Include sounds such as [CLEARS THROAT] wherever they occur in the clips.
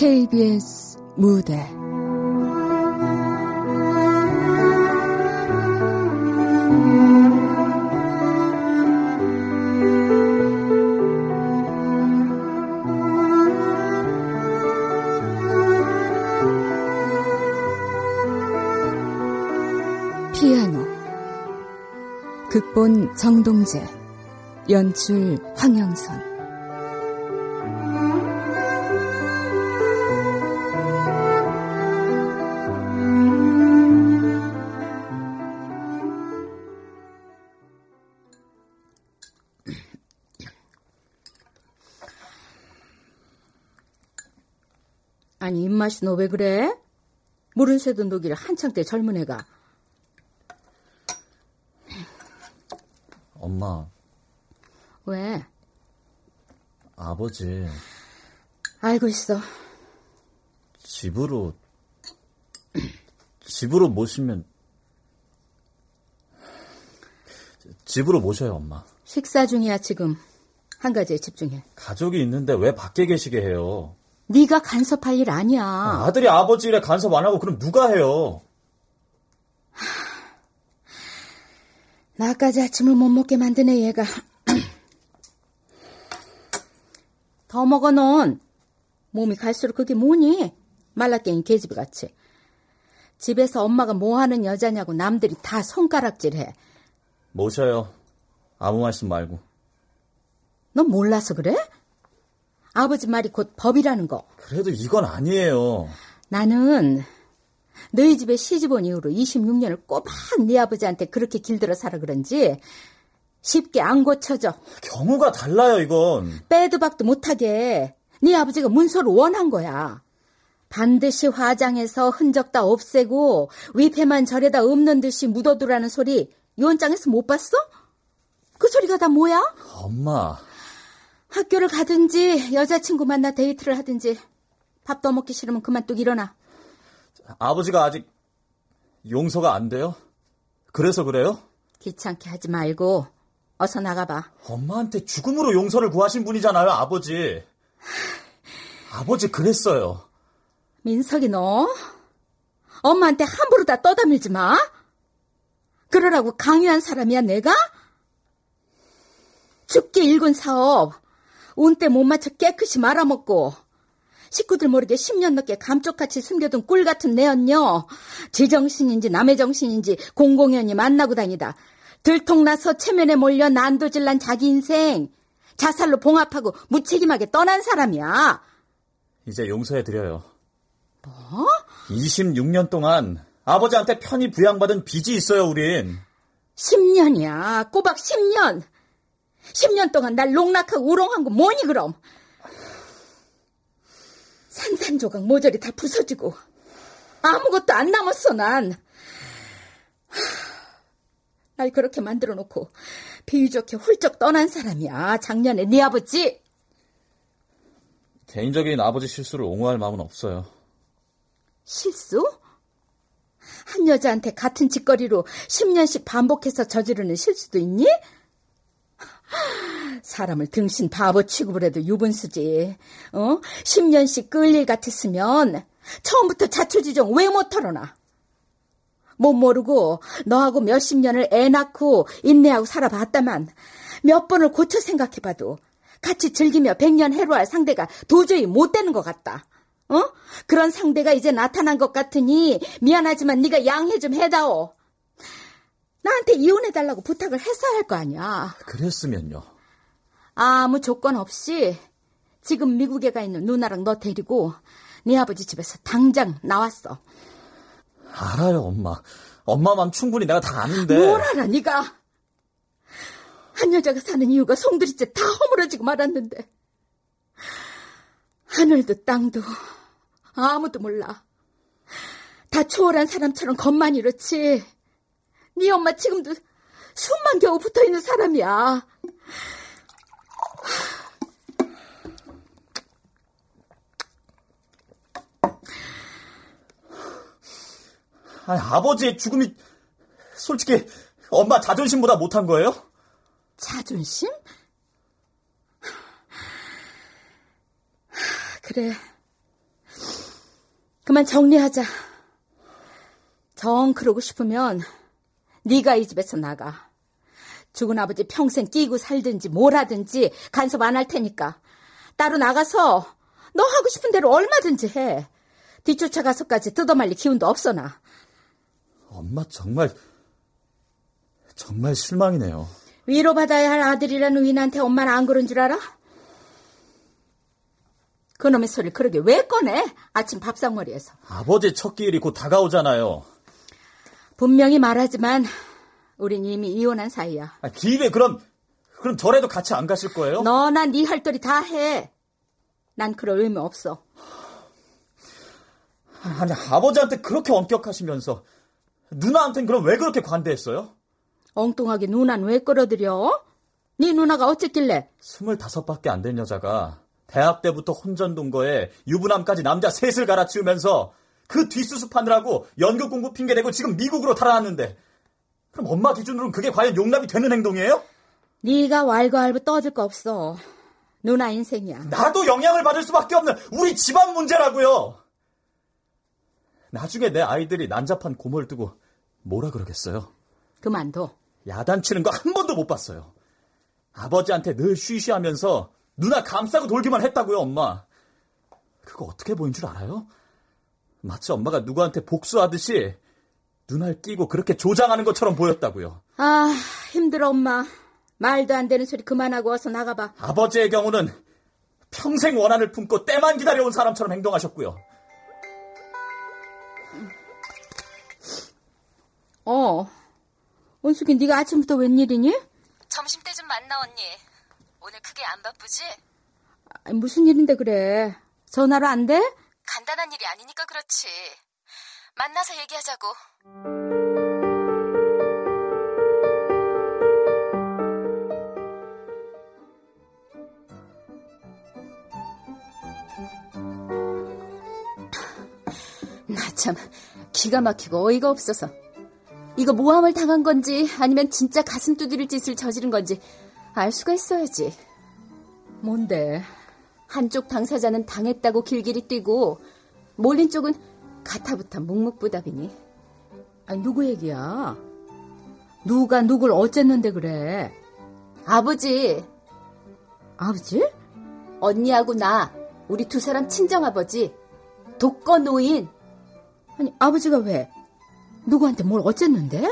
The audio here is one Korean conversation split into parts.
KBS 무대. 피아노. 극본 정동재. 연출 황영선 입맛이 너왜 그래? 물은 새도 녹이를 한창 때 젊은 애가 엄마. 왜? 아버지. 알고 있어. 집으로 집으로 모시면 집으로 모셔요, 엄마. 식사 중이야 지금. 한 가지에 집중해. 가족이 있는데 왜 밖에 계시게 해요? 네가 간섭할 일 아니야. 아들이 아버지 일에 간섭 안 하고 그럼 누가 해요? 나까지 아침을 못 먹게 만드네 얘가. [CLEARS THROAT] 더 먹어 넌. 몸이 갈수록 그게 뭐니? 말라깽이 계집애 같이. 집에서 엄마가 뭐 하는 여자냐고 남들이 다 손가락질해. 모셔요. 아무 말씀 말고. 넌 몰라서 그래? 아버지 말이 곧 법이라는 거. 그래도 이건 아니에요. 나는 너희 집에 시집 온 이후로 26년을 꼬박 네 아버지한테 그렇게 길들여 살아 그런지 쉽게 안 고쳐져. 경우가 달라요, 이건. 빼도 박도 못하게 네 아버지가 문서를 원한 거야. 반드시 화장해서 흔적 다 없애고 위패만 절에다 없는 듯이 묻어두라는 소리 유언장에서 못 봤어? 그 소리가 다 뭐야? 엄마. 학교를 가든지 여자친구 만나 데이트를 하든지 밥 떠먹기 싫으면 그만 뚝 일어나. 아버지가 아직 용서가 안 돼요? 그래서 그래요? 귀찮게 하지 말고 어서 나가봐. 엄마한테 죽음으로 용서를 구하신 분이잖아요, 아버지. 아버지 그랬어요. 민석이 너 엄마한테 함부로 다 떠다밀지 마. 그러라고 강요한 사람이야 내가? 죽기 일군 사업 운때 못 맞춰 깨끗이 말아먹고 식구들 모르게 10년 넘게 감쪽같이 숨겨둔 꿀 같은 내언녀 제 정신인지 남의 정신인지 공공연히 만나고 다니다 들통나서 체면에 몰려 난도질난 자기 인생 자살로 봉합하고 무책임하게 떠난 사람이야. 이제 용서해드려요. 뭐? 26년 동안 아버지한테 편히 부양받은 빚이 있어요, 우린. 10년이야. 꼬박 10년. 10년 동안 날 농락하고 우롱한 거 뭐니 그럼? 산산조각 모조리 다 부서지고 아무것도 안 남았어 난. 날 그렇게 만들어 놓고 비유 좋게 훌쩍 떠난 사람이야. 작년에 네 아버지. 개인적인 아버지 실수를 옹호할 마음은 없어요. 실수? 한 여자한테 같은 짓거리로 10년씩 반복해서 저지르는 실수도 있니? 사람을 등신 바보 취급을 해도 유분수지. 어? 10년씩 끌일 같았으면 처음부터 자초지종 왜 못 털어놔? 못 모르고 너하고 몇십 년을 애 낳고 인내하고 살아봤다만 몇 번을 고쳐 생각해봐도 같이 즐기며 백년 해로할 상대가 도저히 못 되는 것 같다. 어? 그런 상대가 이제 나타난 것 같으니 미안하지만 네가 양해 좀 해다오. 나한테 이혼해달라고 부탁을 했어야 할 거 아니야. 그랬으면요. 아무 조건 없이 지금 미국에 가 있는 누나랑 너 데리고 네 아버지 집에서 당장 나왔어. 알아요, 엄마. 엄마 마음 충분히 내가 다 아는데. 뭘 알아, 네가? 한 여자가 사는 이유가 송두리째 다 허물어지고 말았는데. 하늘도 땅도 아무도 몰라. 다 초월한 사람처럼 겉만 이렇지. 네 엄마 지금도 숨만 겨우 붙어 있는 사람이야. 아니, 아버지의 죽음이 솔직히 엄마 자존심보다 못한 거예요? 자존심? 그래. 그만 정리하자. 정 그러고 싶으면 네가 이 집에서 나가. 죽은 아버지 평생 끼고 살든지 뭘 하든지 간섭 안 할 테니까. 따로 나가서 너 하고 싶은 대로 얼마든지 해. 뒤쫓아가서까지 뜯어말릴 기운도 없어 나. 엄마 정말 정말 실망이네요. 위로받아야 할 아들이라는 위인한테 엄마는 안 그런 줄 알아? 그놈의 소리를 그러게 왜 꺼내? 아침 밥상머리에서. 아버지 첫 기일이 곧 다가오잖아요. 분명히 말하지만 우린 이미 이혼한 사이야. 아, 기일에 그럼 그럼 절에도 같이 안 가실 거예요? 너나 네 할도리 다 해. 난 그럴 의미 없어. 아니 아버지한테 그렇게 엄격하시면서 누나한텐 그럼 왜 그렇게 관대했어요? 엉뚱하게 누나는 왜 끌어들여? 네 누나가 어쨌길래? 스물다섯밖에 안 된 여자가 대학 때부터 혼전 동거에 유부남까지 남자 셋을 갈아치우면서 그 뒷수습하느라고 연극 공부 핑계대고 지금 미국으로 달아났는데 그럼 엄마 기준으로는 그게 과연 용납이 되는 행동이에요? 네가 왈가왈부 떠들 거 없어. 누나 인생이야. 나도 영향을 받을 수밖에 없는 우리 집안 문제라고요. 나중에 내 아이들이 난잡한 고모를 두고 뭐라 그러겠어요? 그만둬. 야단치는 거 한 번도 못 봤어요. 아버지한테 늘 쉬쉬하면서 누나 감싸고 돌기만 했다고요, 엄마. 그거 어떻게 보인 줄 알아요? 마치 엄마가 누구한테 복수하듯이 눈알 끼고 그렇게 조장하는 것처럼 보였다고요. 아, 힘들어, 엄마. 말도 안 되는 소리 그만하고 어서 나가봐. 아버지의 경우는 평생 원한을 품고 때만 기다려온 사람처럼 행동하셨고요. 어, 원숙이 네가 아침부터 웬일이니? 점심 때 좀 만나 언니. 오늘 크게 안 바쁘지? 무슨 일인데 그래? 전화로 안 돼? 간단한 일이 아니니까 그렇지. 만나서 얘기하자고. [LAUGHS] 나 참 기가 막히고 어이가 없어서 이거 모함을 당한 건지 아니면 진짜 가슴 두드릴 짓을 저지른 건지 알 수가 있어야지. 뭔데? 한쪽 당사자는 당했다고 길길이 뛰고 몰린 쪽은 가타부타 묵묵부답이니. 아니, 누구 얘기야? 누가 누굴 어쨌는데 그래? 아버지, 아버지? 언니하고 나, 우리 두 사람 친정아버지, 독거 노인. 아니, 아버지가 왜? 누구한테 뭘 어쨌는데?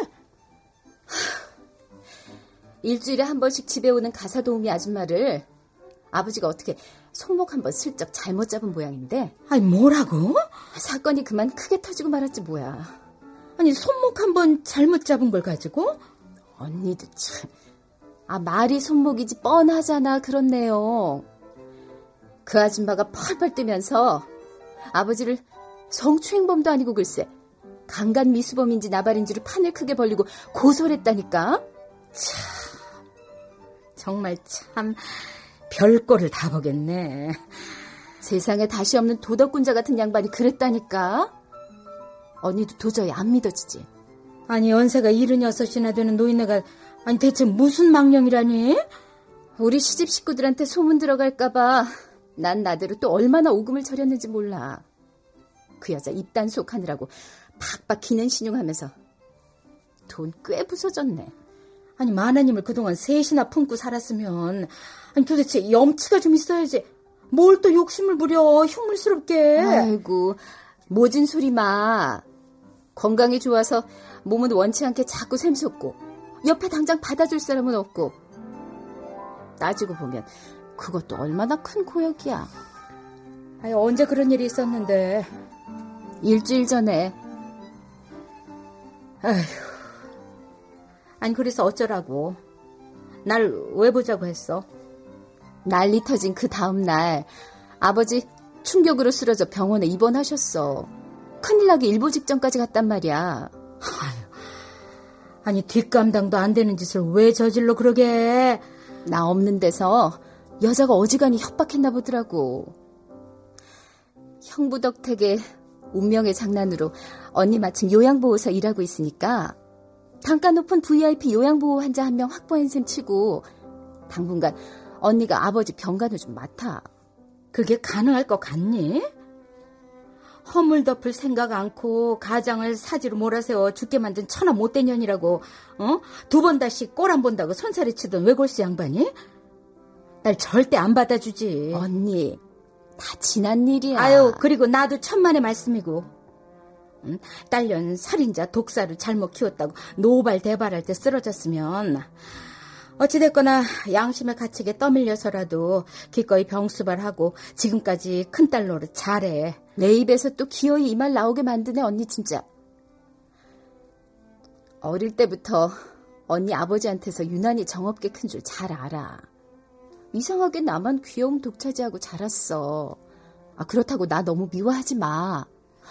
일주일에 한 번씩 집에 오는 가사 도우미 아줌마를 아버지가 어떻게 손목 한번 슬쩍 잘못 잡은 모양인데 아니, 뭐라고? 사건이 그만 크게 터지고 말았지 뭐야. 아니, 손목 한번 잘못 잡은 걸 가지고? 언니도 참. 아, 말이 손목이지 뻔하잖아, 내용. 그 아줌마가 펄펄 뜨면서 아버지를 성추행범도 아니고 글쎄 강간 미수범인지 나발인지를 판을 크게 벌리고 고소를 했다니까. 정말 참 별꼴을 다 보겠네. 세상에 다시 없는 도덕군자 같은 양반이 그랬다니까. 언니도 도저히 안 믿어지지. 아니, 연세가 일흔여섯이나 되는 노인네가 아니 대체 무슨 망령이라니? 우리 시집 식구들한테 소문 들어갈까봐 난 나대로 또 얼마나 오금을 저렸는지 몰라. 그 여자 입단속 하느라고 박박 기는 신용하면서 돈 꽤 부서졌네. 아니 마나님을 그동안 셋이나 품고 살았으면 아니 도대체 염치가 좀 있어야지. 뭘 또 욕심을 부려 흉물스럽게. 아이고 모진 소리 마. 건강이 좋아서 몸은 원치 않게 자꾸 샘솟고 옆에 당장 받아줄 사람은 없고 따지고 보면 그것도 얼마나 큰 고역이야. 아니 언제 그런 일이 있었는데. 일주일 전에 아휴. 아니 그래서 어쩌라고. 날 왜 보자고 했어? 난리 터진 그 다음 날 아버지 충격으로 쓰러져 병원에 입원하셨어. 큰일 나기 일보 직전까지 갔단 말이야. 아니 뒷감당도 안 되는 짓을 왜 저질러 그러게. 나 없는 데서 여자가 어지간히 협박했나 보더라고. 형부 덕택에 운명의 장난으로 언니 마침 요양보호사 일하고 있으니까 단가 높은 VIP 요양보호 환자 한 명 확보한 셈 치고 당분간 언니가 아버지 병간호 좀 맡아. 그게 가능할 것 같니? 허물 덮을 생각 않고 가장을 사지로 몰아세워 죽게 만든 천하 못된 년이라고 어? 두 번 다시 꼴 안 본다고 손살이 치던 외골수 양반이? 날 절대 안 받아주지. 언니, 다 지난 일이야. 아유, 그리고 나도 천만의 말씀이고. 응? 딸년 살인자 독사를 잘못 키웠다고 노발 대발할 때 쓰러졌으면 어찌됐거나 양심의 가책에 떠밀려서라도 기꺼이 병수발하고 지금까지 큰딸 노릇 잘해. 내 입에서 또 기어이 이 말 나오게 만드네 언니 진짜. 어릴 때부터 언니 아버지한테서 유난히 정없게 큰 줄 잘 알아. 이상하게 나만 귀여움 독차지하고 자랐어. 아, 그렇다고 나 너무 미워하지 마.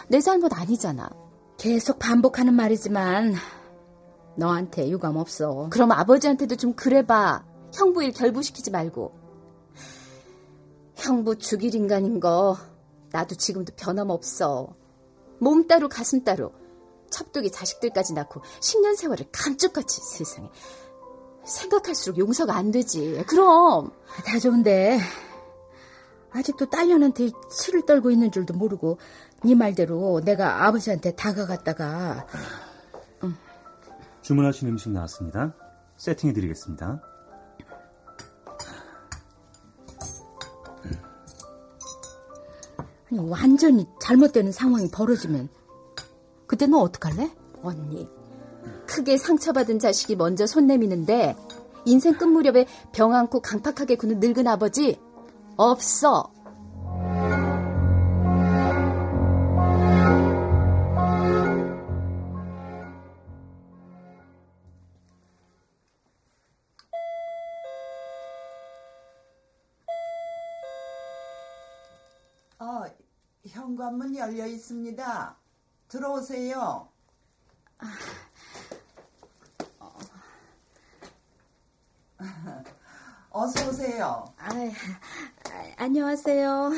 내 잘못 아니잖아. 계속 반복하는 말이지만 너한테 유감 없어. 그럼 아버지한테도 좀 그래봐. 형부 일 결부시키지 말고. 형부 죽일 인간인 거 나도 지금도 변함없어. 몸 따로 가슴 따로 첩독이 자식들까지 낳고 10년 세월을 감쪽같이 세상에. 생각할수록 용서가 안 되지. 그럼. 다 좋은데 아직도 딸년한테 치를 떨고 있는 줄도 모르고 네 말대로 내가 아버지한테 다가갔다가 주문하신 음식 나왔습니다. 세팅해 드리겠습니다. 아니, 완전히 잘못되는 상황이 벌어지면 그때 너 어떡할래? 언니, 크게 상처받은 자식이 먼저 손 내미는데 인생 끝 무렵에 병 안고 강팍하게 구는 늙은 아버지 없어. 어, 현관문 열려 있습니다. 들어오세요. 어서 오세요. 아, 안녕하세요.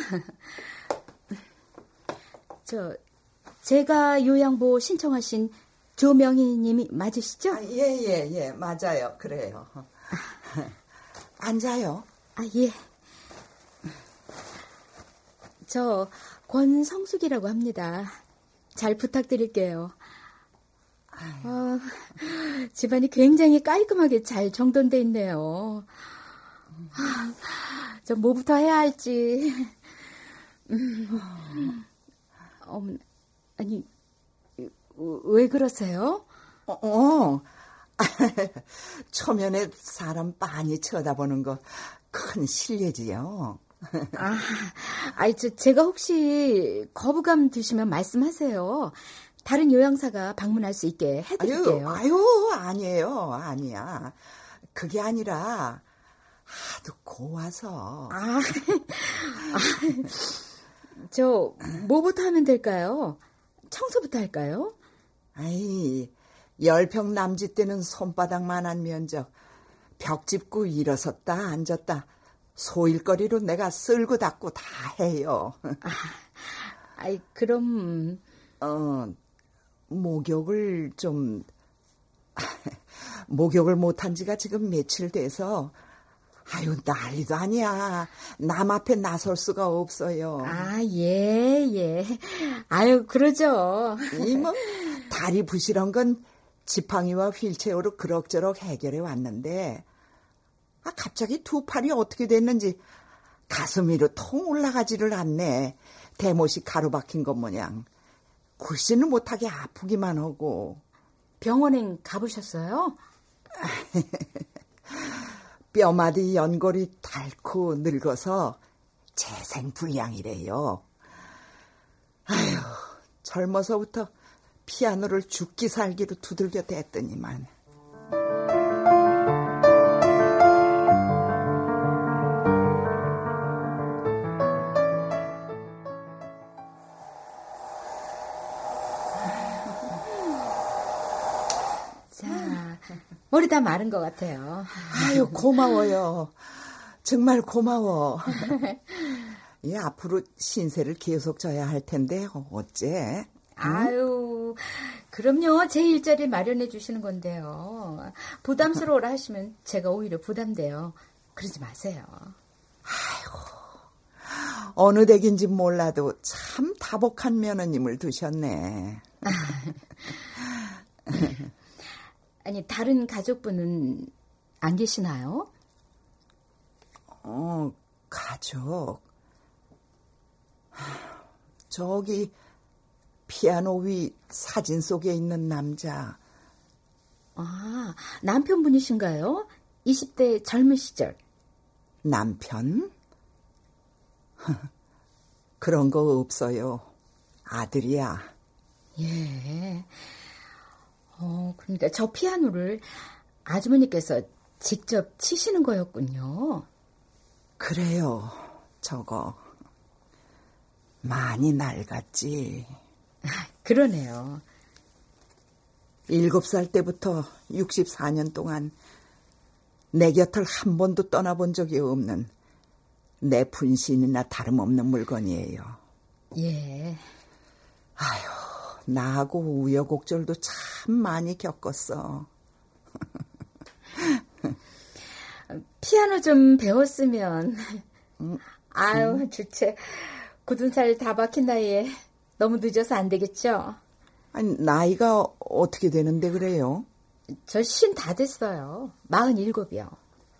저 제가 요양보 신청하신 조명희 님이 맞으시죠? 아, 예, 예, 예, 맞아요. 그래요. 앉아요. 아, 예. 저 권성숙이라고 합니다. 잘 부탁드릴게요. 어, 집안이 굉장히 깔끔하게 잘 정돈돼 있네요. 아, 저 뭐부터 해야 할지. 음, 음, 아니, 왜 그러세요? 어, 어. [LAUGHS] 초면에 사람 빤히 쳐다보는 거 큰 실례지요. 아, 아이, 저, 제가 혹시 거부감 드시면 말씀하세요. 다른 요양사가 방문할 수 있게 해드릴게요. 아유, 아유, 아니에요. 아니야. 그게 아니라, 하도 고와서. 아, [LAUGHS] 아, 저, 뭐부터 하면 될까요? 청소부터 할까요? 아이, 열평 남짓 되는 손바닥만한 면적. 벽 짚고 일어섰다 앉았다. 소일거리로 내가 쓸고 닦고 다 해요. [LAUGHS] 아, 아이, 그럼. 어, 목욕을 좀, [LAUGHS] 목욕을 못한 지가 지금 며칠 돼서, 아유, 난리도 아니야. 남 앞에 나설 수가 없어요. 아, 예, 예. 아유, 그러죠. 이 뭐, 다리 부실한 건 지팡이와 휠체어로 그럭저럭 해결해 왔는데, 아, 갑자기 두 팔이 어떻게 됐는지 가슴 위로 통 올라가지를 않네. 대못이 가로박힌 것 모양. 굴신을 못하게 아프기만 하고. 병원엔 가보셨어요? [LAUGHS] 뼈마디 연골이 닳고 늙어서 재생불량이래요. 아휴, 젊어서부터 피아노를 죽기 살기로 두들겨 댔더니만. 머리 다 마른 것 같아요. 아유, 고마워요. 정말 고마워. 이 [LAUGHS] 앞으로 신세를 계속 져야 할 텐데, 어째? 아유, 그럼요. 제 일자리 마련해 주시는 건데요. 부담스러워라 하시면 제가 오히려 부담돼요. 그러지 마세요. 어느 댁인지 몰라도 참 다복한 며느님을 두셨네. [LAUGHS] [LAUGHS] 아니, 다른 가족분은 안 계시나요? 어, 가족. [SIGHS] 저기 피아노 위 사진 속에 있는 남자. 아, 남편분이신가요? 20대 젊은 시절. 남편? [LAUGHS] 그런 거 없어요. 아들이야. 예. 어, 그러니까 저 피아노를 아주머니께서 직접 치시는 거였군요. 그래요. 저거. 많이 낡았지. [LAUGHS] 그러네요. 일곱 살 때부터 64년 동안 내 곁을 한 번도 떠나본 적이 없는 내 분신이나 다름없는 물건이에요. 예. 아휴, 나하고 우여곡절도 참 많이 겪었어. [LAUGHS] 피아노 좀 배웠으면. 아유, 주체. 굳은 살 다 박힌 나이에 너무 늦어서 안 되겠죠? 아니, 나이가 어떻게 되는데 그래요? 저 신 다 됐어요. 마흔 일곱이요.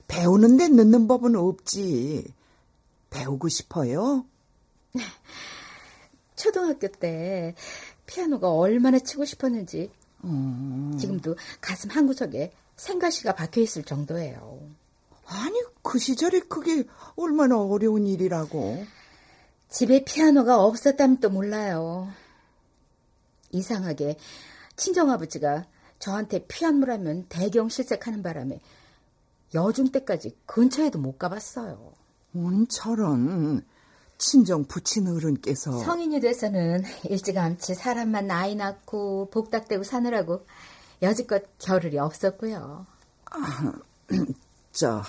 배우는데 늦는 법은 없지. 배우고 싶어요? [LAUGHS] 초등학교 때 피아노가 얼마나 치고 싶었는지 지금도 가슴 한 구석에 생가시가 박혀 있을 정도예요. 아니, 그 시절에 그게 얼마나 어려운 일이라고. 집에 피아노가 없었다면 또 몰라요. 이상하게 친정아버지가 저한테 피아노라면 대경 실색하는 바람에 여중 때까지 근처에도 못 가봤어요. 온처럼 친정 부친 어른께서 성인이 돼서는 일찌감치 사람만 나이 낳고 복닥대고 사느라고 여지껏 겨를이 없었고요. [CLEARS THROAT] 저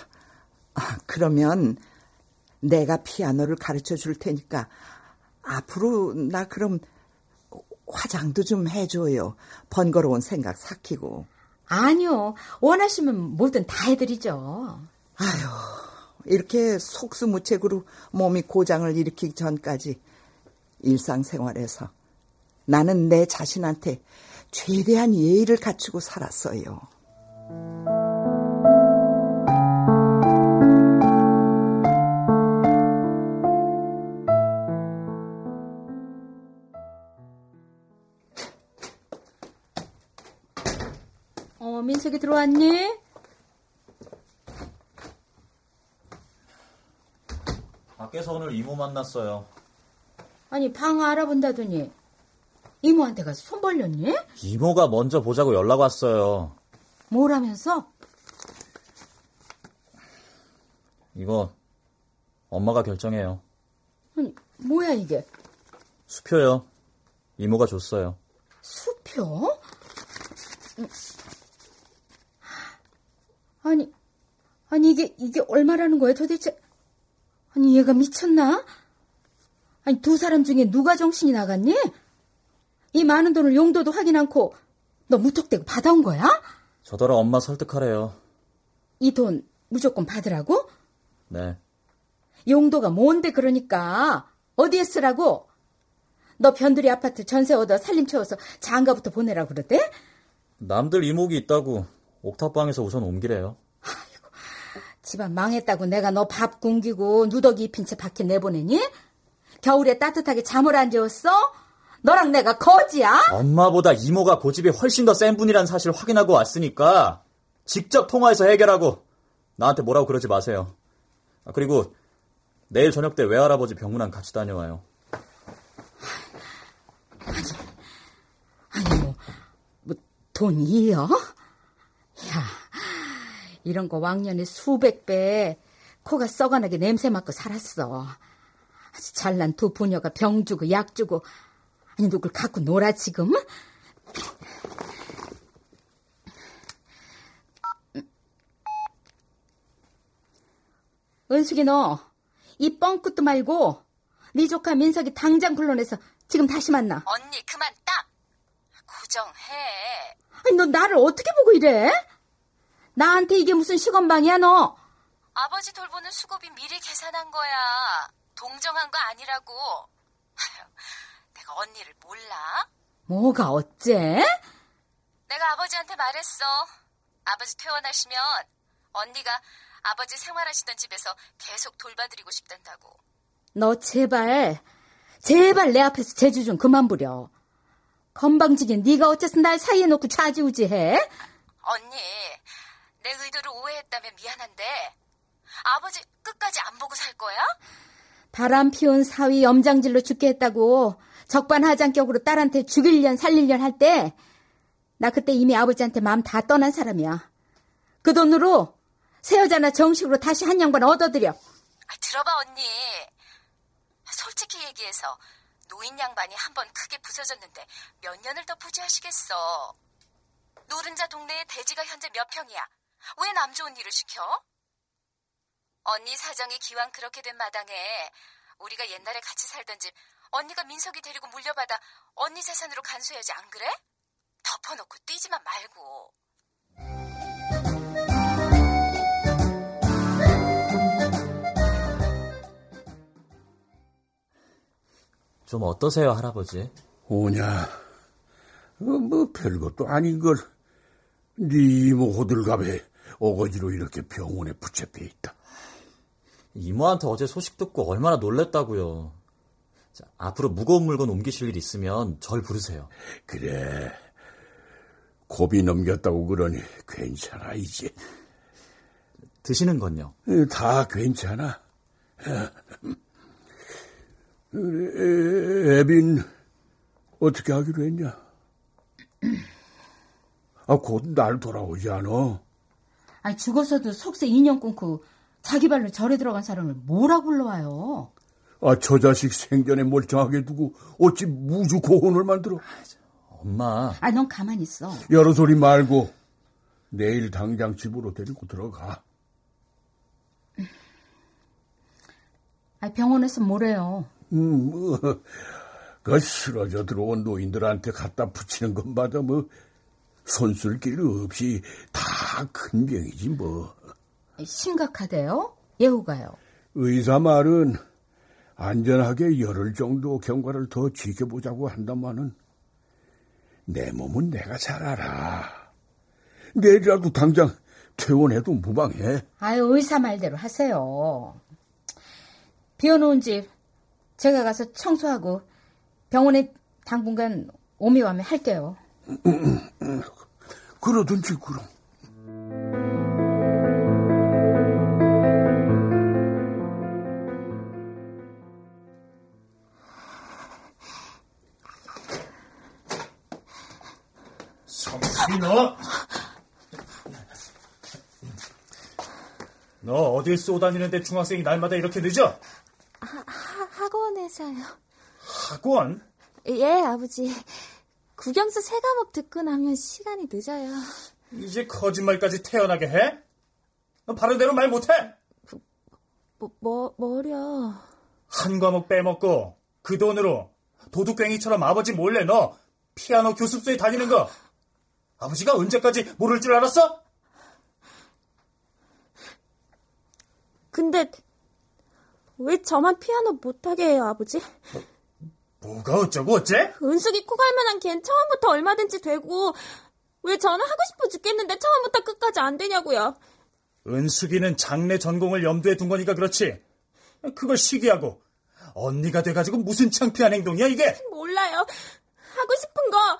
아, 그러면 내가 피아노를 가르쳐 줄 테니까 앞으로 나 그럼 화장도 좀 해줘요. 번거로운 생각 삭히고. 아니요. 원하시면 뭐든 다 해드리죠. 이렇게 속수무책으로 몸이 고장을 일으키기 전까지 일상생활에서 나는 내 자신한테 최대한 예의를 갖추고 살았어요. 어, 민석이 들어왔니? 밖에서 오늘 이모 만났어요. 아니, 방 알아본다더니 이모한테 가서 손 벌렸니? 이모가 먼저 보자고 연락 왔어요. 뭐라면서? 이거 엄마가 결정해요. 아니, 뭐야 이게? 수표요. 이모가 줬어요. 수표? 음. 아니, 아니 이게 이게 얼마라는 거야 도대체? 아니 얘가 미쳤나? 아니 두 사람 중에 누가 정신이 나갔니? 이 많은 돈을 용도도 확인 않고 너 무턱대고 받아온 거야? 저더러 엄마 설득하래요. 이 돈 무조건 받으라고? 네. 용도가 뭔데 그러니까 어디에 쓰라고? 너 변두리 아파트 전세 얻어 살림 채워서 장가부터 보내라 그러대? 남들 이목이 있다고 옥탑방에서 우선 옮기래요. 집안 망했다고 내가 너 밥 굶기고 누더기 입힌 채 밖에 내보내니? 겨울에 따뜻하게 잠을 안 재웠어? 너랑 내가 거지야? 엄마보다 이모가 고집이 훨씬 더 센 분이란 사실 확인하고 왔으니까 직접 통화해서 해결하고 나한테 뭐라고 그러지 마세요. 아, 그리고 내일 저녁 때 외할아버지 병문안 같이 다녀와요. 아니 뭐, 뭐 돈이요? 야, 이런 거 왕년에 수백 배 코가 썩어나게 냄새 맡고 살았어. 아주 잘난 두 부녀가 병 주고 약 주고 아니 누굴 갖고 놀아 지금? 은숙이 너 이 뻥끗도 말고 네 조카 민석이 당장 불러내서 지금 다시 만나. 언니 그만 딱 고정해. 아니 너 나를 어떻게 보고 이래? 나한테 이게 무슨 시건방이야 너? 아버지 돌보는 수고비 미리 계산한 거야. 동정한 거 아니라고. 내가 언니를 몰라? 뭐가 어째? 내가 아버지한테 말했어. 아버지 퇴원하시면 언니가 아버지 생활하시던 집에서 계속 돌봐드리고 싶단다고. 너 제발, 제발 내 앞에서 재주 좀 그만 부려. 건방지게 네가 어째서 날 사이에 놓고 좌지우지해? 언니, 내 의도를 오해했다면 미안한데 아버지 끝까지 안 보고 살 거야? 바람 피운 사위 염장질로 죽게 했다고 적반하장격으로 딸한테 죽일년 살릴년 할 때 나 그때 이미 아버지한테 마음 다 떠난 사람이야. 그 돈으로 새 여자나 정식으로 다시 한 양반 얻어들여. 아, 들어봐 언니. 솔직히 얘기해서 노인 양반이 한 번 크게 부서졌는데 몇 년을 더 부지하시겠어. 노른자 동네에 대지가 현재 몇 평이야. 왜 남 좋은 일을 시켜? 언니 사정이 기왕 그렇게 된 마당에 우리가 옛날에 같이 살던 집 언니가 민석이 데리고 물려받아 언니 재산으로 간수해야지 안 그래? 덮어놓고 뛰지만 말고. 좀 어떠세요, 할아버지? 오냐, 어, 뭐 별것도 아닌 걸. 네 이모 호들갑에 어거지로 이렇게 병원에 붙잡혀 있다. 이모한테 어제 소식 듣고 얼마나 놀랬다고요. 자, 앞으로 무거운 물건 옮기실 일 있으면 절 부르세요. 그래, 고비 넘겼다고 그러니 괜찮아 이제. 드시는 건요? 어, 다 괜찮아. [LAUGHS] 애빈 어떻게 하기로 했냐? [CLEARS THROAT] 아, 곧 날 돌아오지 않아? 아니, 죽어서도 속세 인형 끊고 자기 발로 절에 들어간 사람을 뭐라 불러와요? 아, 저 자식 생전에 멀쩡하게 두고 어찌 무주 고혼을 만들어? 엄마. 아, 넌 가만히 있어. 여러 소리 말고 내일 당장 집으로 데리고 들어가. 아, 병원에서 뭐래요? 음, 뭐, 그 쓰러져 들어온 노인들한테 갖다 붙이는 것마다 뭐 손쓸 길 없이 다 큰 병이지 뭐. 심각하대요? 예후가요? 의사 말은 안전하게 열흘 정도 경과를 더 지켜보자고 한다마는 내 몸은 내가 잘 알아. 내일이라도 당장 퇴원해도 무방해. 아유, 의사 말대로 하세요. 비워놓은 집 제가 가서 청소하고 병원에 당분간 오미와미 할게요. 그러든지 그럼. 너! 너 어딜 쏘다니는데 중학생이 날마다 이렇게 늦어? 하, 하, 학원에서요. 학원? 예, 아버지. 국영수 세 과목 듣고 나면 시간이 늦어요. 이제 거짓말까지 태어나게 해? 너 바른대로 말 못해? 뭐, 뭐, 뭐려. 한 과목 빼먹고 그 돈으로 도둑갱이처럼 아버지 몰래 너 피아노 교습소에 다니는 거 아버지가 언제까지 모를 줄 알았어? 근데 왜 저만 피아노 못하게 해요, 아버지? 뭐 가 어쩌고 어째? 은숙이 코갈 만한 걘 처음부터 얼마든지 되고 왜 저는 하고 싶어 죽겠는데 처음부터 끝까지 안 되냐고요. 은숙이는 장래 전공을 염두에 둔 거니까 그렇지. 그걸 시기하고 언니가 돼가지고 무슨 창피한 행동이야 이게? 몰라요. 하고 싶은 거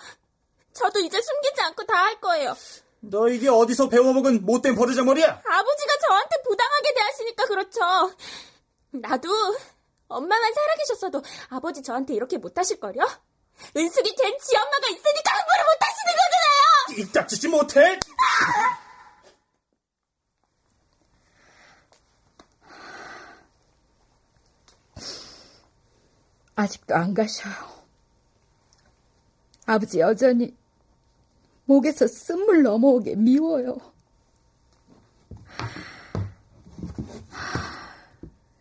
저도 이제 숨기지 않고 다 할 거예요. 너 이게 어디서 배워먹은 못된 버르장머리야? 아버지가 저한테 부당하게 대하시니까 그렇죠. 나도 엄마만 살아계셨어도 아버지 저한테 이렇게 못하실걸요? 은숙이 걘지 엄마가 있으니까 함부로 못하시는 거잖아요! 입 닥치지 못해? 아직도 안 가셔요. 아버지 여전히 목에서 쓴물 넘어오게 미워요.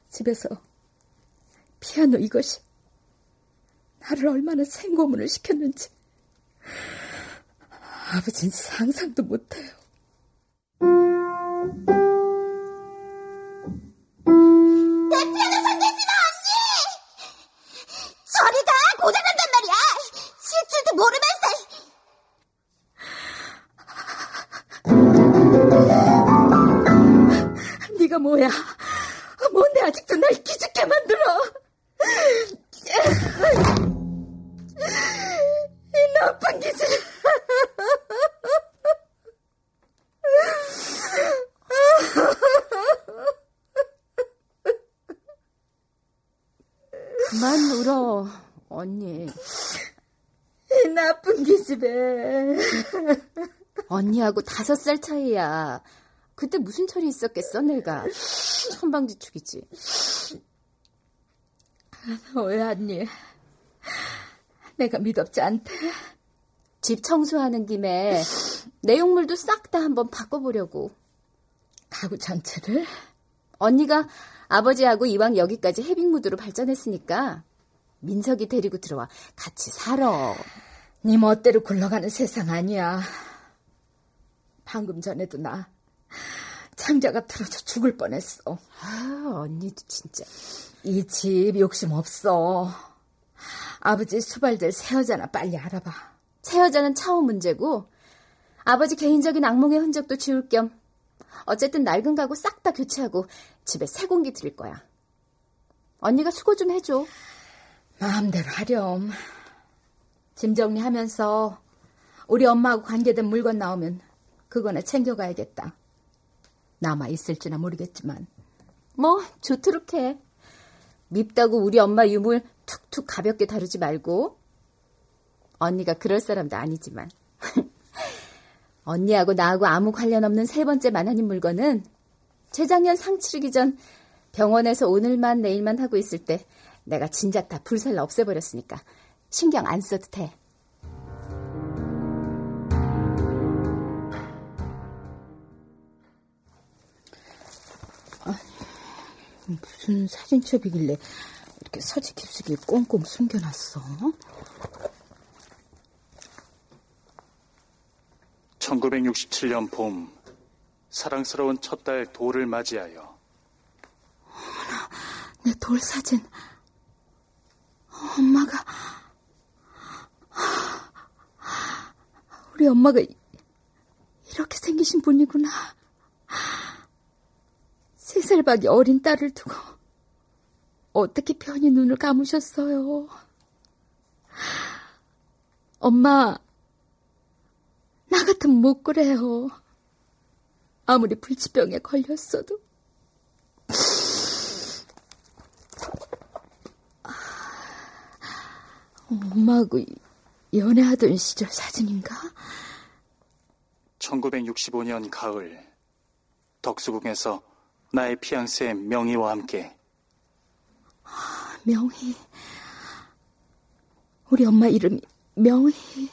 집에서 피아노 이것이 나를 얼마나 생고문을 시켰는지 아버진 상상도 못해요. 다섯 살 차이야. 그때 무슨 철이 있었겠어, 내가. 천방지축이지. 왜 왔니? 내가 믿었지 않대? 집 청소하는 김에 내용물도 싹 다 한번 바꿔보려고. 가구 전체를? 언니가 아버지하고 이왕 여기까지 헤빙무드로 발전했으니까 민석이 데리고 들어와 같이 살아. 네 멋대로 굴러가는 세상 아니야. 방금 전에도 나 창자가 틀어져 죽을 뻔했어. 아, 언니도 진짜. 이 집 욕심 없어. 아버지 수발들 새 여자나 빨리 알아봐. 새 여자는 차후 문제고 아버지 개인적인 악몽의 흔적도 지울 겸 어쨌든 낡은 가구 싹 다 교체하고 집에 새 공기 들일 거야. 언니가 수고 좀 해줘. 마음대로 하렴. 짐 정리하면서 우리 엄마하고 관계된 물건 나오면 그거나 챙겨가야겠다. 남아 있을지나 모르겠지만. 뭐 좋도록 해. 밉다고 우리 엄마 유물 툭툭 가볍게 다루지 말고. 언니가 그럴 사람도 아니지만. [LAUGHS] 언니하고 나하고 아무 관련 없는 세 번째 만화님 물건은 재작년 상 치르기 전 병원에서 오늘만 내일만 하고 있을 때 내가 진작 다 불살라 없애버렸으니까 신경 안 써도 돼. 무슨 사진첩이길래 이렇게 서지 깊숙이 꽁꽁 숨겨놨어? 1967년 봄, 사랑스러운 첫 딸 돌을 맞이하여 내돌 사진. 엄마가 우리 엄마가 이렇게 생기신 분이구나. 세 살밖에 어린 딸을 두고 어떻게 편히 눈을 감으셨어요? 엄마, 나 같으면 못 그래요. 아무리 불치병에 걸렸어도. 엄마하고 연애하던 시절 사진인가? 1965년 가을, 덕수궁에서 나의 피앙새 명희와 함께 명희. 우리 엄마 이름이 명희.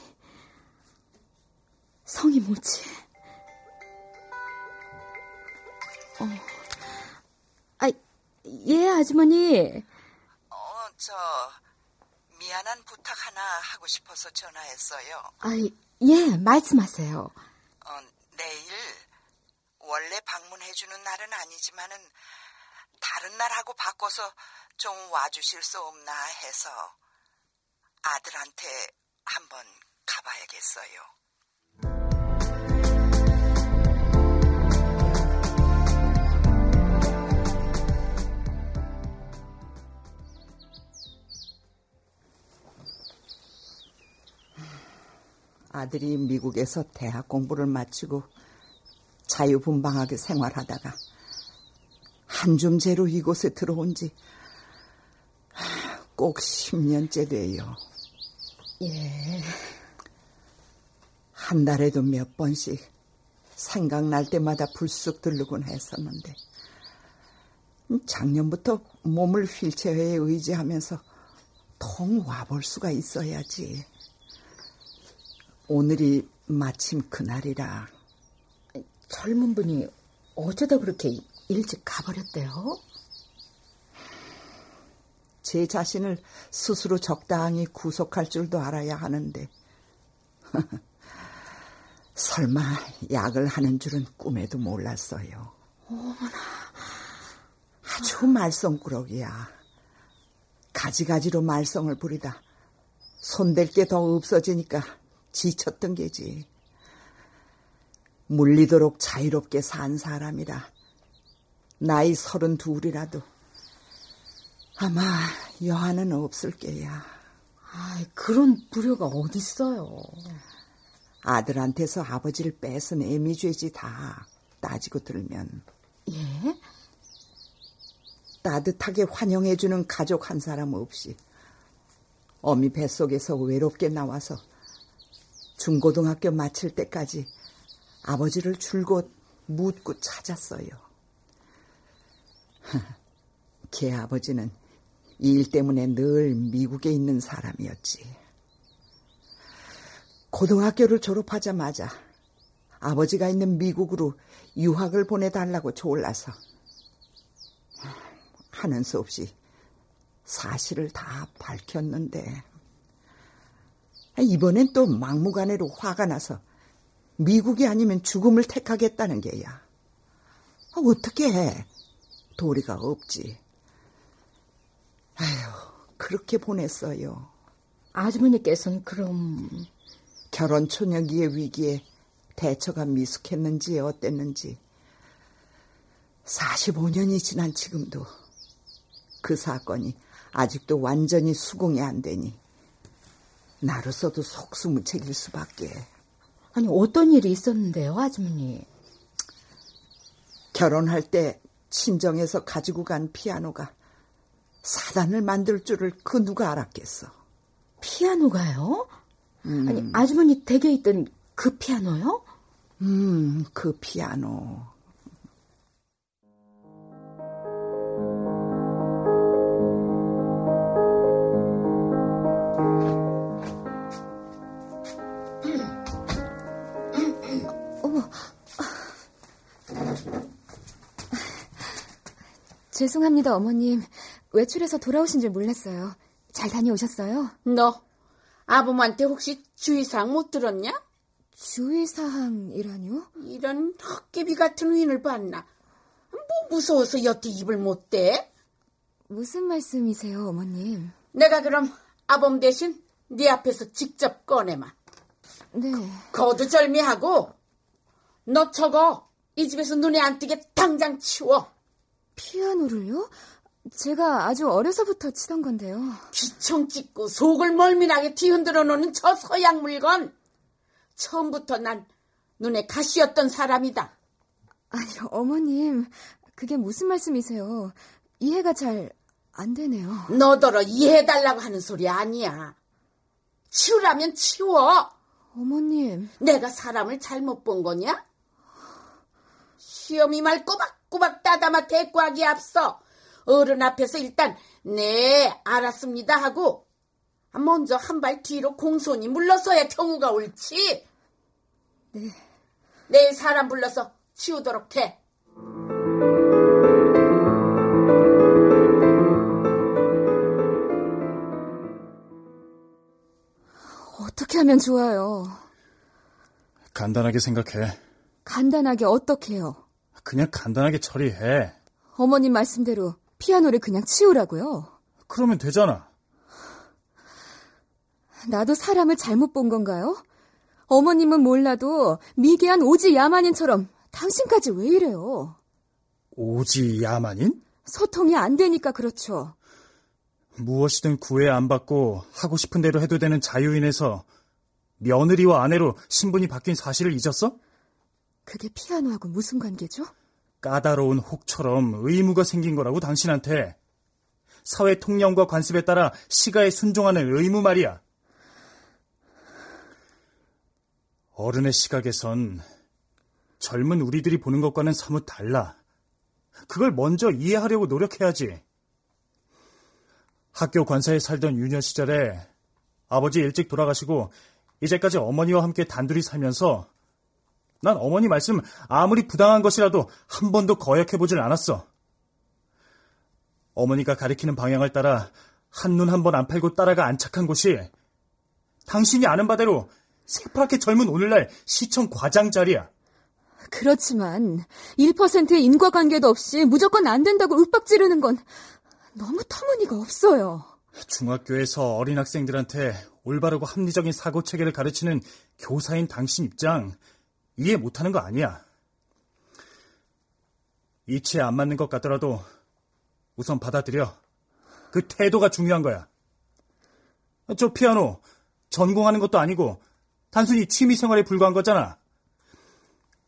성이 뭐지? 어. 아, 예, 아주머니. 어, 저 미안한 부탁 하나 하고 싶어서 전화했어요. 아, 예, 말씀하세요. 어, 내일 원래 방문해주는 날은 아니지만은 다른 날하고 바꿔서 좀 와주실 수 없나 해서 아들한테 한번 가봐야겠어요. 아들이 미국에서 대학 공부를 마치고 자유분방하게 생활하다가 한 줌제로 이곳에 들어온 지 꼭 10년째 돼요. 예. 한 달에도 몇 번씩 생각날 때마다 불쑥 들르곤 했었는데 작년부터 몸을 휠체어에 의지하면서 통 와볼 수가 있어야지. 오늘이 마침 그날이라. 젊은 분이 어쩌다 그렇게 일찍 가버렸대요? 제 자신을 스스로 적당히 구속할 줄도 알아야 하는데 [LAUGHS] 설마 약을 하는 줄은 꿈에도 몰랐어요. 어머나. 아주 말썽꾸러기야. 가지가지로 말썽을 부리다 손댈 게 더 없어지니까 지쳤던 게지. 물리도록 자유롭게 산 사람이라 나이 서른 둘이라도 아마 여한은 없을 게야. 아, 그런 불효가 어딨어요. 아들한테서 아버지를 뺏은 애미 죄지 다 따지고 들면. 예? 따뜻하게 환영해주는 가족 한 사람 없이 어미 뱃속에서 외롭게 나와서 중고등학교 마칠 때까지 아버지를 줄곧 묻고 찾았어요. [LAUGHS] 걔 아버지는 일 때문에 늘 미국에 있는 사람이었지. 고등학교를 졸업하자마자 아버지가 있는 미국으로 유학을 보내달라고 졸라서 하는 수 없이 사실을 다 밝혔는데 이번엔 또 막무가내로 화가 나서 미국이 아니면 죽음을 택하겠다는 게야. 어떻게 해? 도리가 없지. 아휴, 그렇게 보냈어요. 아주머니께서는 그럼 결혼 초년기의 위기에 대처가 미숙했는지 어땠는지 45년이 지난 지금도 그 사건이 아직도 완전히 수긍이 안 되니 나로서도 속수무책일 수밖에. 아니 어떤 일이 있었는데요, 아주머니? 결혼할 때 친정에서 가지고 간 피아노가 사단을 만들 줄을 그 누가 알았겠어. 피아노가요? 음. 아니 아주머니 댁에 있던 그 피아노요? 음, 그 피아노. 죄송합니다, 어머님. 외출해서 돌아오신 줄 몰랐어요. 잘 다녀오셨어요? 너 아범한테 혹시 주의사항 못 들었냐? 주의사항이라뇨? 이런 헛개비 같은 위인을 봤나? 뭐 무서워서 여태 입을 못 대? 무슨 말씀이세요, 어머님? 내가 그럼 아범 대신 네 앞에서 직접 꺼내마. 네. 거두절미하고 너 저거 이 집에서 눈에 안 띄게 당장 치워. 피아노를요? 제가 아주 어려서부터 치던 건데요. 귀청 찍고 속을 멀미나게 뒤흔들어 놓는 저 서양 물건. 처음부터 난 눈에 가시였던 사람이다. 아니, 어머님, 그게 무슨 말씀이세요? 이해가 잘 안 되네요. 너더러 이해해달라고 하는 소리 아니야. 치우라면 치워. 어머님. 내가 사람을 잘못 본 거냐? 시험이 말 꼬박 꼬박 따다마 대꾸하기 앞서 어른 앞에서 일단 네 알았습니다 하고 먼저 한 발 뒤로 공손히 물러서야 경우가 옳지. 네. 내일 사람 불러서 치우도록 해. 어떻게 하면 좋아요? 간단하게 생각해. 간단하게 어떻게요? 그냥 간단하게 처리해. 어머님 말씀대로 피아노를 그냥 치우라고요? 그러면 되잖아. 나도 사람을 잘못 본 건가요? 어머님은 몰라도 미개한 오지 야만인처럼 당신까지 왜 이래요? 오지 야만인? 소통이 안 되니까 그렇죠. 무엇이든 구애 안 받고 하고 싶은 대로 해도 되는 자유인에서 며느리와 아내로 신분이 바뀐 사실을 잊었어? 그게 피아노하고 무슨 관계죠? 까다로운 혹처럼 의무가 생긴 거라고 당신한테. 사회 통념과 관습에 따라 시가에 순종하는 의무 말이야. 어른의 시각에선 젊은 우리들이 보는 것과는 사뭇 달라. 그걸 먼저 이해하려고 노력해야지. 학교 관사에 살던 유년 시절에 아버지 일찍 돌아가시고 이제까지 어머니와 함께 단둘이 살면서 난 어머니 말씀 아무리 부당한 것이라도 한 번도 거역해보질 않았어. 어머니가 가리키는 방향을 따라 한눈 한 번 안 팔고 따라가 안착한 곳이 당신이 아는 바대로 새파랗게 젊은 오늘날 시청 과장 자리야. 그렇지만 1%의 인과관계도 없이 무조건 안 된다고 윽박 지르는 건 너무 터무니가 없어요. 중학교에서 어린 학생들한테 올바르고 합리적인 사고 체계를 가르치는 교사인 당신 입장 이해 못하는 거 아니야. 이치에 안 맞는 것 같더라도 우선 받아들여. 그 태도가 중요한 거야. 저 피아노 전공하는 것도 아니고 단순히 취미 생활에 불과한 거잖아.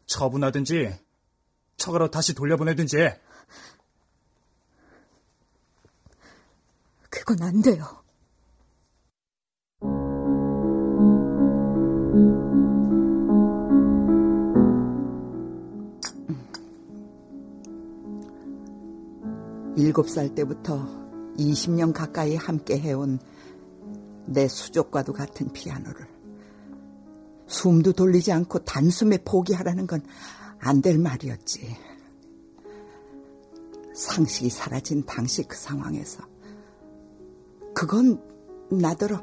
처분하든지 처가로 다시 돌려보내든지 해. 그건 안 돼요. 일곱 살 때부터 20년 가까이 함께 해온 내 수족과도 같은 피아노를 숨도 돌리지 않고 단숨에 포기하라는 건 안 될 말이었지. 상식이 사라진 당시 그 상황에서 그건 나더러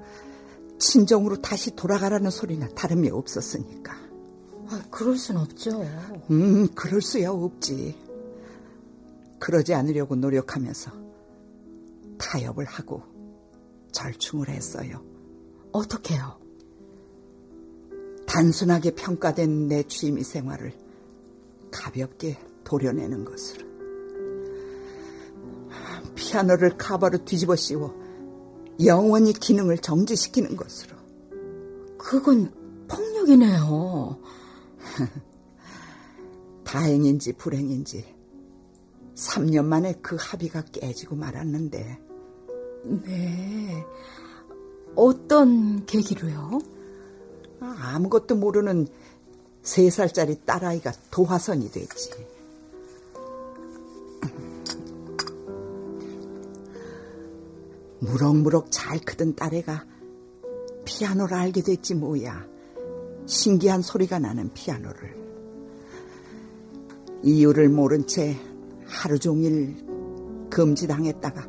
친정으로 다시 돌아가라는 소리나 다름이 없었으니까. 아, 그럴 순 없죠. 음, 그럴 수야 없지. 그러지 않으려고 노력하면서 타협을 하고 절충을 했어요. 어떻게요? 단순하게 평가된 내 취미 생활을 가볍게 도려내는 것으로. 피아노를 카바로 뒤집어 씌워 영원히 기능을 정지시키는 것으로. 그건 폭력이네요. [LAUGHS] 다행인지 불행인지 3년 만에 그 합의가 깨지고 말았는데. 네. 어떤 계기로요? 아무것도 모르는 3살짜리 딸아이가 도화선이 됐지. 무럭무럭 잘 크던 딸애가 피아노를 알게 됐지 뭐야. 신기한 소리가 나는 피아노를. 이유를 모른 채 하루 종일 금지당했다가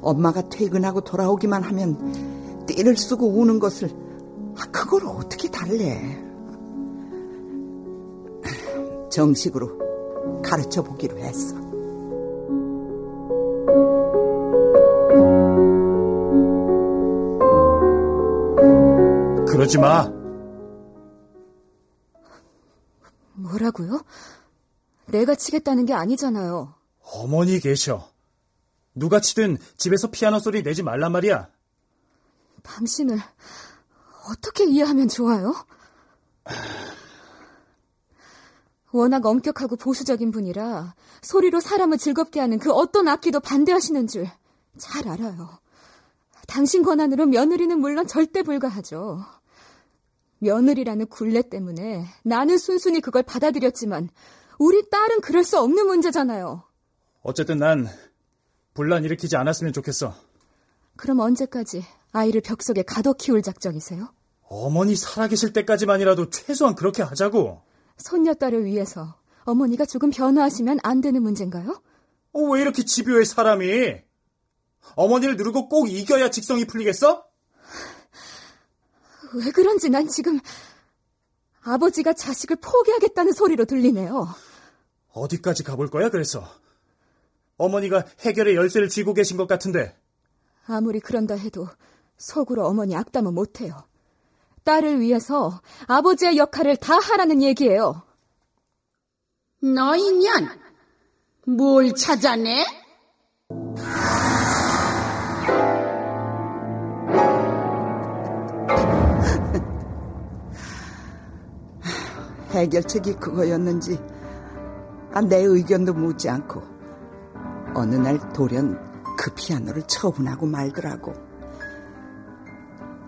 엄마가 퇴근하고 돌아오기만 하면 띠를 쓰고 우는 것을 아, 그걸 어떻게 달래? 정식으로 가르쳐 보기로 했어. 그러지 마. 뭐라고요? 내가 치겠다는 게 아니잖아요. 어머니 계셔. 누가 치든 집에서 피아노 소리 내지 말란 말이야. 당신을 어떻게 이해하면 좋아요? 워낙 엄격하고 보수적인 분이라 소리로 사람을 즐겁게 하는 그 어떤 악기도 반대하시는 줄 잘 알아요. 당신 권한으로 며느리는 물론 절대 불가하죠. 며느리라는 굴레 때문에 나는 순순히 그걸 받아들였지만 우리 딸은 그럴 수 없는 문제잖아요. 어쨌든 난 분란 일으키지 않았으면 좋겠어. 그럼 언제까지 아이를 벽 속에 가둬 키울 작정이세요? 어머니 살아계실 때까지만이라도 최소한 그렇게 하자고. 손녀딸을 위해서 어머니가 조금 변화하시면 안 되는 문제인가요? 어, 왜 이렇게 집요해 사람이? 어머니를 누르고 꼭 이겨야 직성이 풀리겠어? 왜 그런지 난 지금 아버지가 자식을 포기하겠다는 소리로 들리네요. 어디까지 가볼 거야 그래서? 어머니가 해결의 열쇠를 쥐고 계신 것 같은데. 아무리 그런다 해도 속으로 어머니 악담은 못해요. 딸을 위해서 아버지의 역할을 다 하라는 얘기예요. 너 인연 뭘 찾아내? [LAUGHS] 해결책이 그거였는지 아, 내 의견도 묻지 않고 어느 날 돌연 그 피아노를 처분하고 말더라고.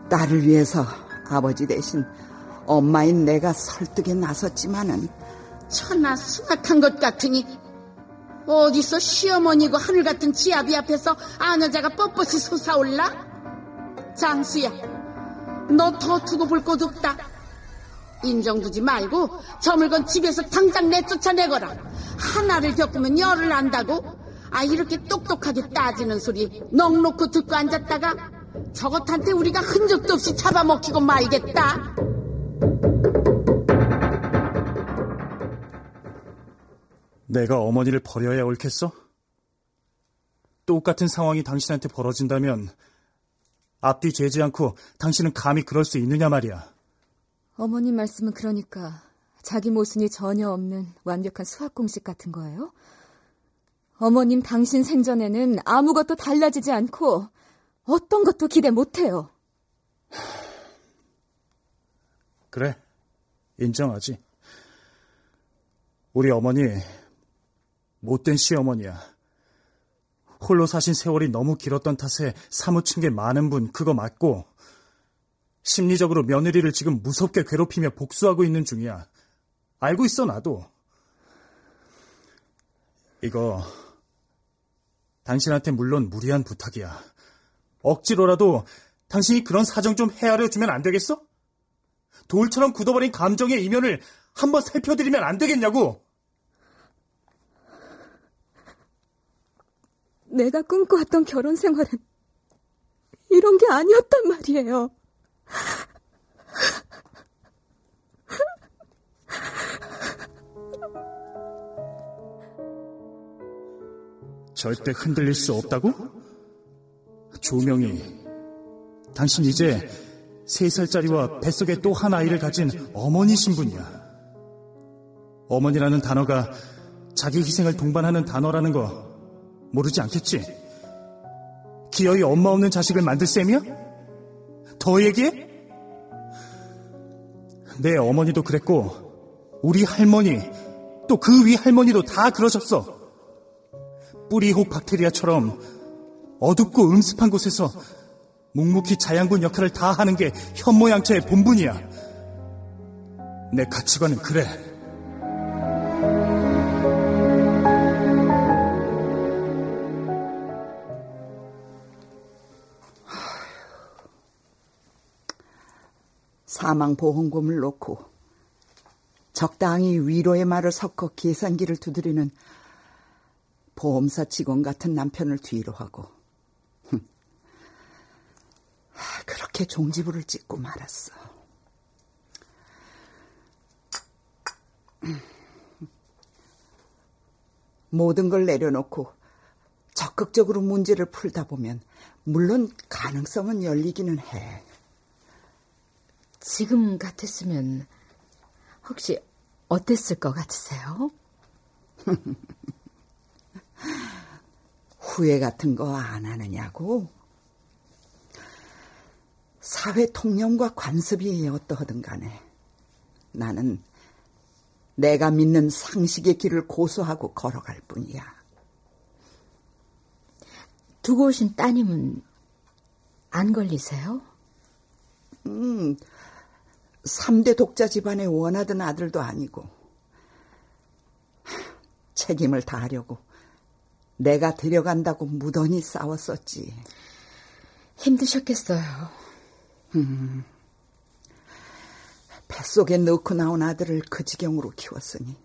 딸을 위해서 아버지 대신 엄마인 내가 설득에 나섰지만은 천하 수락한 것 같으니 어디서 시어머니고 하늘 같은 지아비 앞에서 아녀자가 뻣뻣이 솟아올라? 장수야, 너 더 두고 볼 곳 없다. 인정 두지 말고 저 물건 집에서 당장 내쫓아내거라. 하나를 겪으면 열을 안다고? 아 이렇게 똑똑하게 따지는 소리 넋 놓고 듣고 앉았다가 저것한테 우리가 흔적도 없이 잡아먹히고 말겠다. 내가 어머니를 버려야 옳겠어? 똑같은 상황이 당신한테 벌어진다면 앞뒤 재지 않고 당신은 감히 그럴 수 있느냐 말이야. 어머님 말씀은 그러니까 자기 모순이 전혀 없는 완벽한 수학 공식 같은 거예요? 어머님 당신 생전에는 아무것도 달라지지 않고 어떤 것도 기대 못해요. 그래, 인정하지. 우리 어머니 못된 시어머니야. 홀로 사신 세월이 너무 길었던 탓에 사무친 게 많은 분 그거 맞고 심리적으로 며느리를 지금 무섭게 괴롭히며 복수하고 있는 중이야. 알고 있어 나도. 이거 당신한테 물론 무리한 부탁이야. 억지로라도 당신이 그런 사정 좀 헤아려 주면 안 되겠어? 돌처럼 굳어버린 감정의 이면을 한번 살펴드리면 안 되겠냐고. 내가 꿈꿔왔던 결혼 생활은 이런 게 아니었단 말이에요. 절대 흔들릴 수 없다고? 조명이, 당신 이제 세 살짜리와 뱃속에 또 한 아이를 가진 어머니 신분이야. 어머니라는 단어가 자기 희생을 동반하는 단어라는 거 모르지 않겠지? 기어이 엄마 없는 자식을 만들 셈이야? 더 얘기해? 내 어머니도 그랬고, 우리 할머니, 또 그 위 할머니도 다 그러셨어. 뿌리혹 박테리아처럼 어둡고 음습한 곳에서 묵묵히 자양분 역할을 다 하는 게 현모양처의 본분이야. 내 가치관은 그래. 사망보험금을 놓고 적당히 위로의 말을 섞어 계산기를 두드리는 보험사 직원 같은 남편을 뒤로 하고 그렇게 종지부를 찍고 말았어. 모든 걸 내려놓고 적극적으로 문제를 풀다 보면 물론 가능성은 열리기는 해. 지금 같았으면 혹시 어땠을 것 같으세요? [LAUGHS] 후회 같은 거 안 하느냐고? 사회 통념과 관습이 어떠하든 간에 나는 내가 믿는 상식의 길을 고수하고 걸어갈 뿐이야. 두고 오신 따님은 안 걸리세요? 음, 3대 독자 집안에 원하던 아들도 아니고 책임을 다하려고 내가 데려간다고 무던히 싸웠었지. 힘드셨겠어요. 음, 뱃속에 넣고 나온 아들을 그 지경으로 키웠으니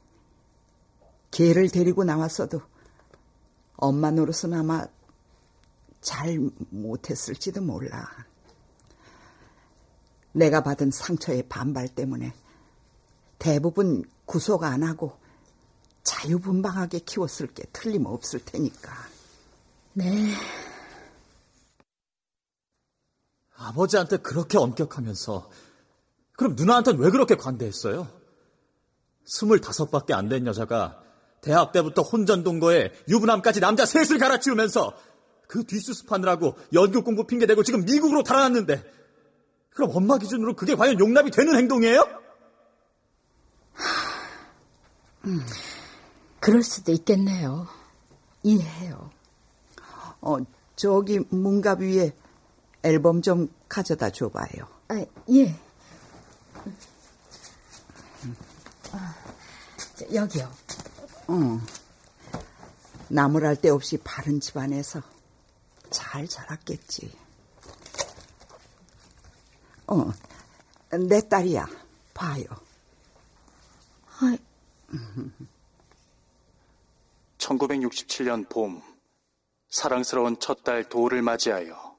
개를 데리고 나왔어도 엄마 노릇은 아마 잘 못했을지도 몰라. 내가 받은 상처의 반발 때문에 대부분 구속 안 하고 자유분방하게 키웠을 게 틀림없을 테니까. 네. 아버지한테 그렇게 엄격하면서 그럼 누나한테는 왜 그렇게 관대했어요? 스물다섯밖에 안 된 여자가 대학 때부터 혼전동거에 유부남까지 남자 셋을 갈아치우면서 그 뒷수습하느라고 연극 공부 핑계대고 지금 미국으로 달아났는데 그럼 엄마 기준으로 그게 과연 용납이 되는 행동이에요? 음, 그럴 수도 있겠네요. 이해해요. 어, 저기 문갑 위에 앨범 좀 가져다 줘봐요. 아, 예. 아, 여기요. 응. 나무랄 데 없이 바른 집안에서 잘 자랐겠지. 어, 내 딸이야. 봐요. 아, 1967년 봄, 사랑스러운 첫 딸 도를 맞이하여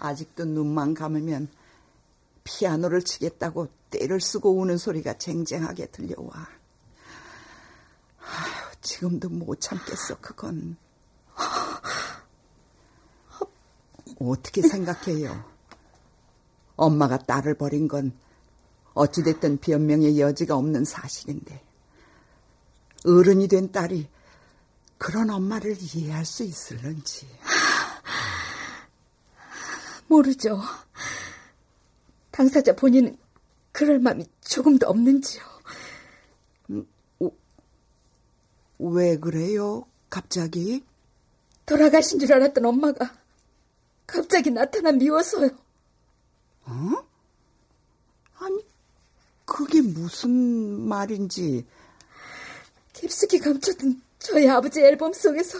아직도 눈만 감으면 피아노를 치겠다고 때를 쓰고 우는 소리가 쟁쟁하게 들려와. 지금도 못 참겠어, 그건. 어떻게 생각해요? 엄마가 딸을 버린 건 어찌됐든 변명의 여지가 없는 사실인데 어른이 된 딸이 그런 엄마를 이해할 수 있을런지 모르죠. 당사자 본인은 그럴 마음이 조금도 없는지요. 음, 왜 그래요? 갑자기? 돌아가신 줄 알았던 엄마가 갑자기 나타나 미워서요. 어? 아니, 그게 무슨 말인지. 깊숙이 감춰둔 저희 아버지 앨범 속에서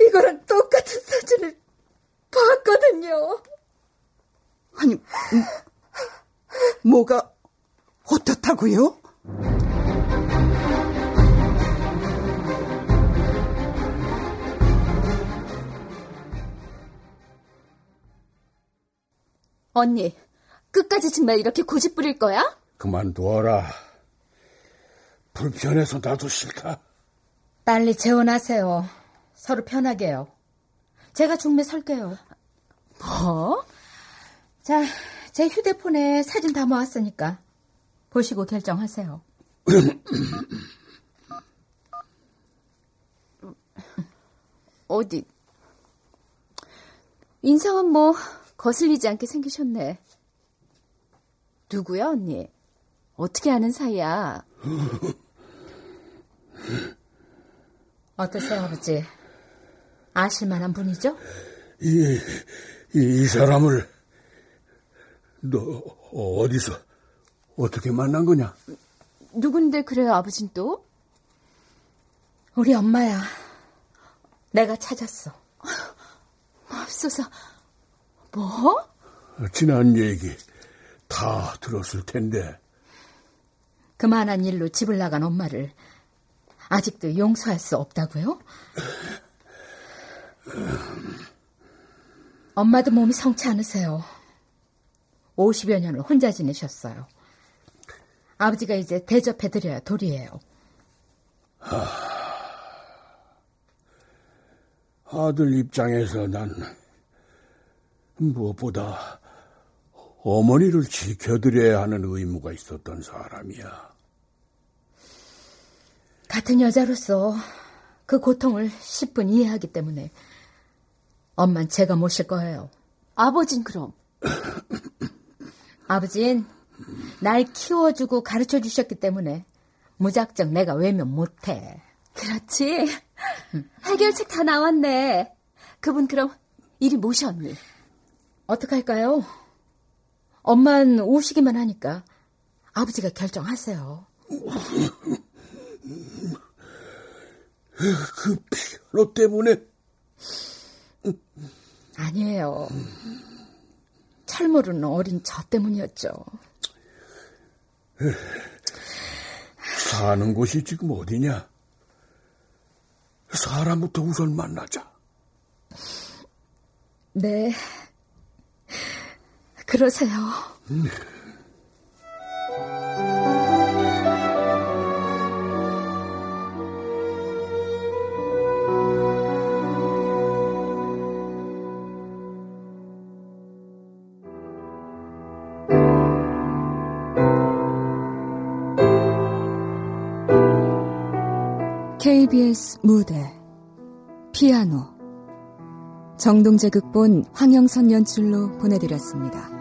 이거랑 똑같은 사진을 봤거든요. 아니, 음, 뭐가 어떻다고요? 언니, 끝까지 정말 이렇게 고집 부릴 거야? 그만둬라. 불편해서 나도 싫다. 빨리 재혼하세요. 서로 편하게요. 제가 중매 설게요. 뭐? 자, 제 휴대폰에 사진 다 모았으니까 보시고 결정하세요. [LAUGHS] 어디? 인상은 뭐 거슬리지 않게 생기셨네. 누구야, 언니? 어떻게 아는 사이야? [LAUGHS] 어떠세요, 아버지? 아실 만한 분이죠? 이, 이, 이 사람을 너 어디서 어떻게 만난 거냐? 누군데 그래요, 아버진 또? 우리 엄마야. 내가 찾았어. [LAUGHS] 맙소사. 뭐? 지난 얘기 다 들었을 텐데. 그만한 일로 집을 나간 엄마를 아직도 용서할 수 없다고요? 엄마도 몸이 성치 않으세요. 50여 년을 혼자 지내셨어요. 아버지가 이제 대접해드려야 도리예요. 아들 입장에서 난 무엇보다 어머니를 지켜드려야 하는 의무가 있었던 사람이야. 같은 여자로서 그 고통을 10분 이해하기 때문에 엄만 제가 모실 거예요. 아버진 그럼? [COUGHS] 아버진 날 키워주고 가르쳐 주셨기 때문에 무작정 내가 외면 못해. 그렇지. 해결책 다 나왔네. 그분 그럼 이리 모셨니? 어떡할까요? 엄만 오시기만 하니까 아버지가 결정하세요. 그 피로 때문에 아니에요. 철모르는 어린 저 때문이었죠. 사는 곳이 지금 어디냐? 사람부터 우선 만나자. 네. 그러세요. 음. KBS 무대 피아노 정동재 극본 황영선 연출로 보내드렸습니다.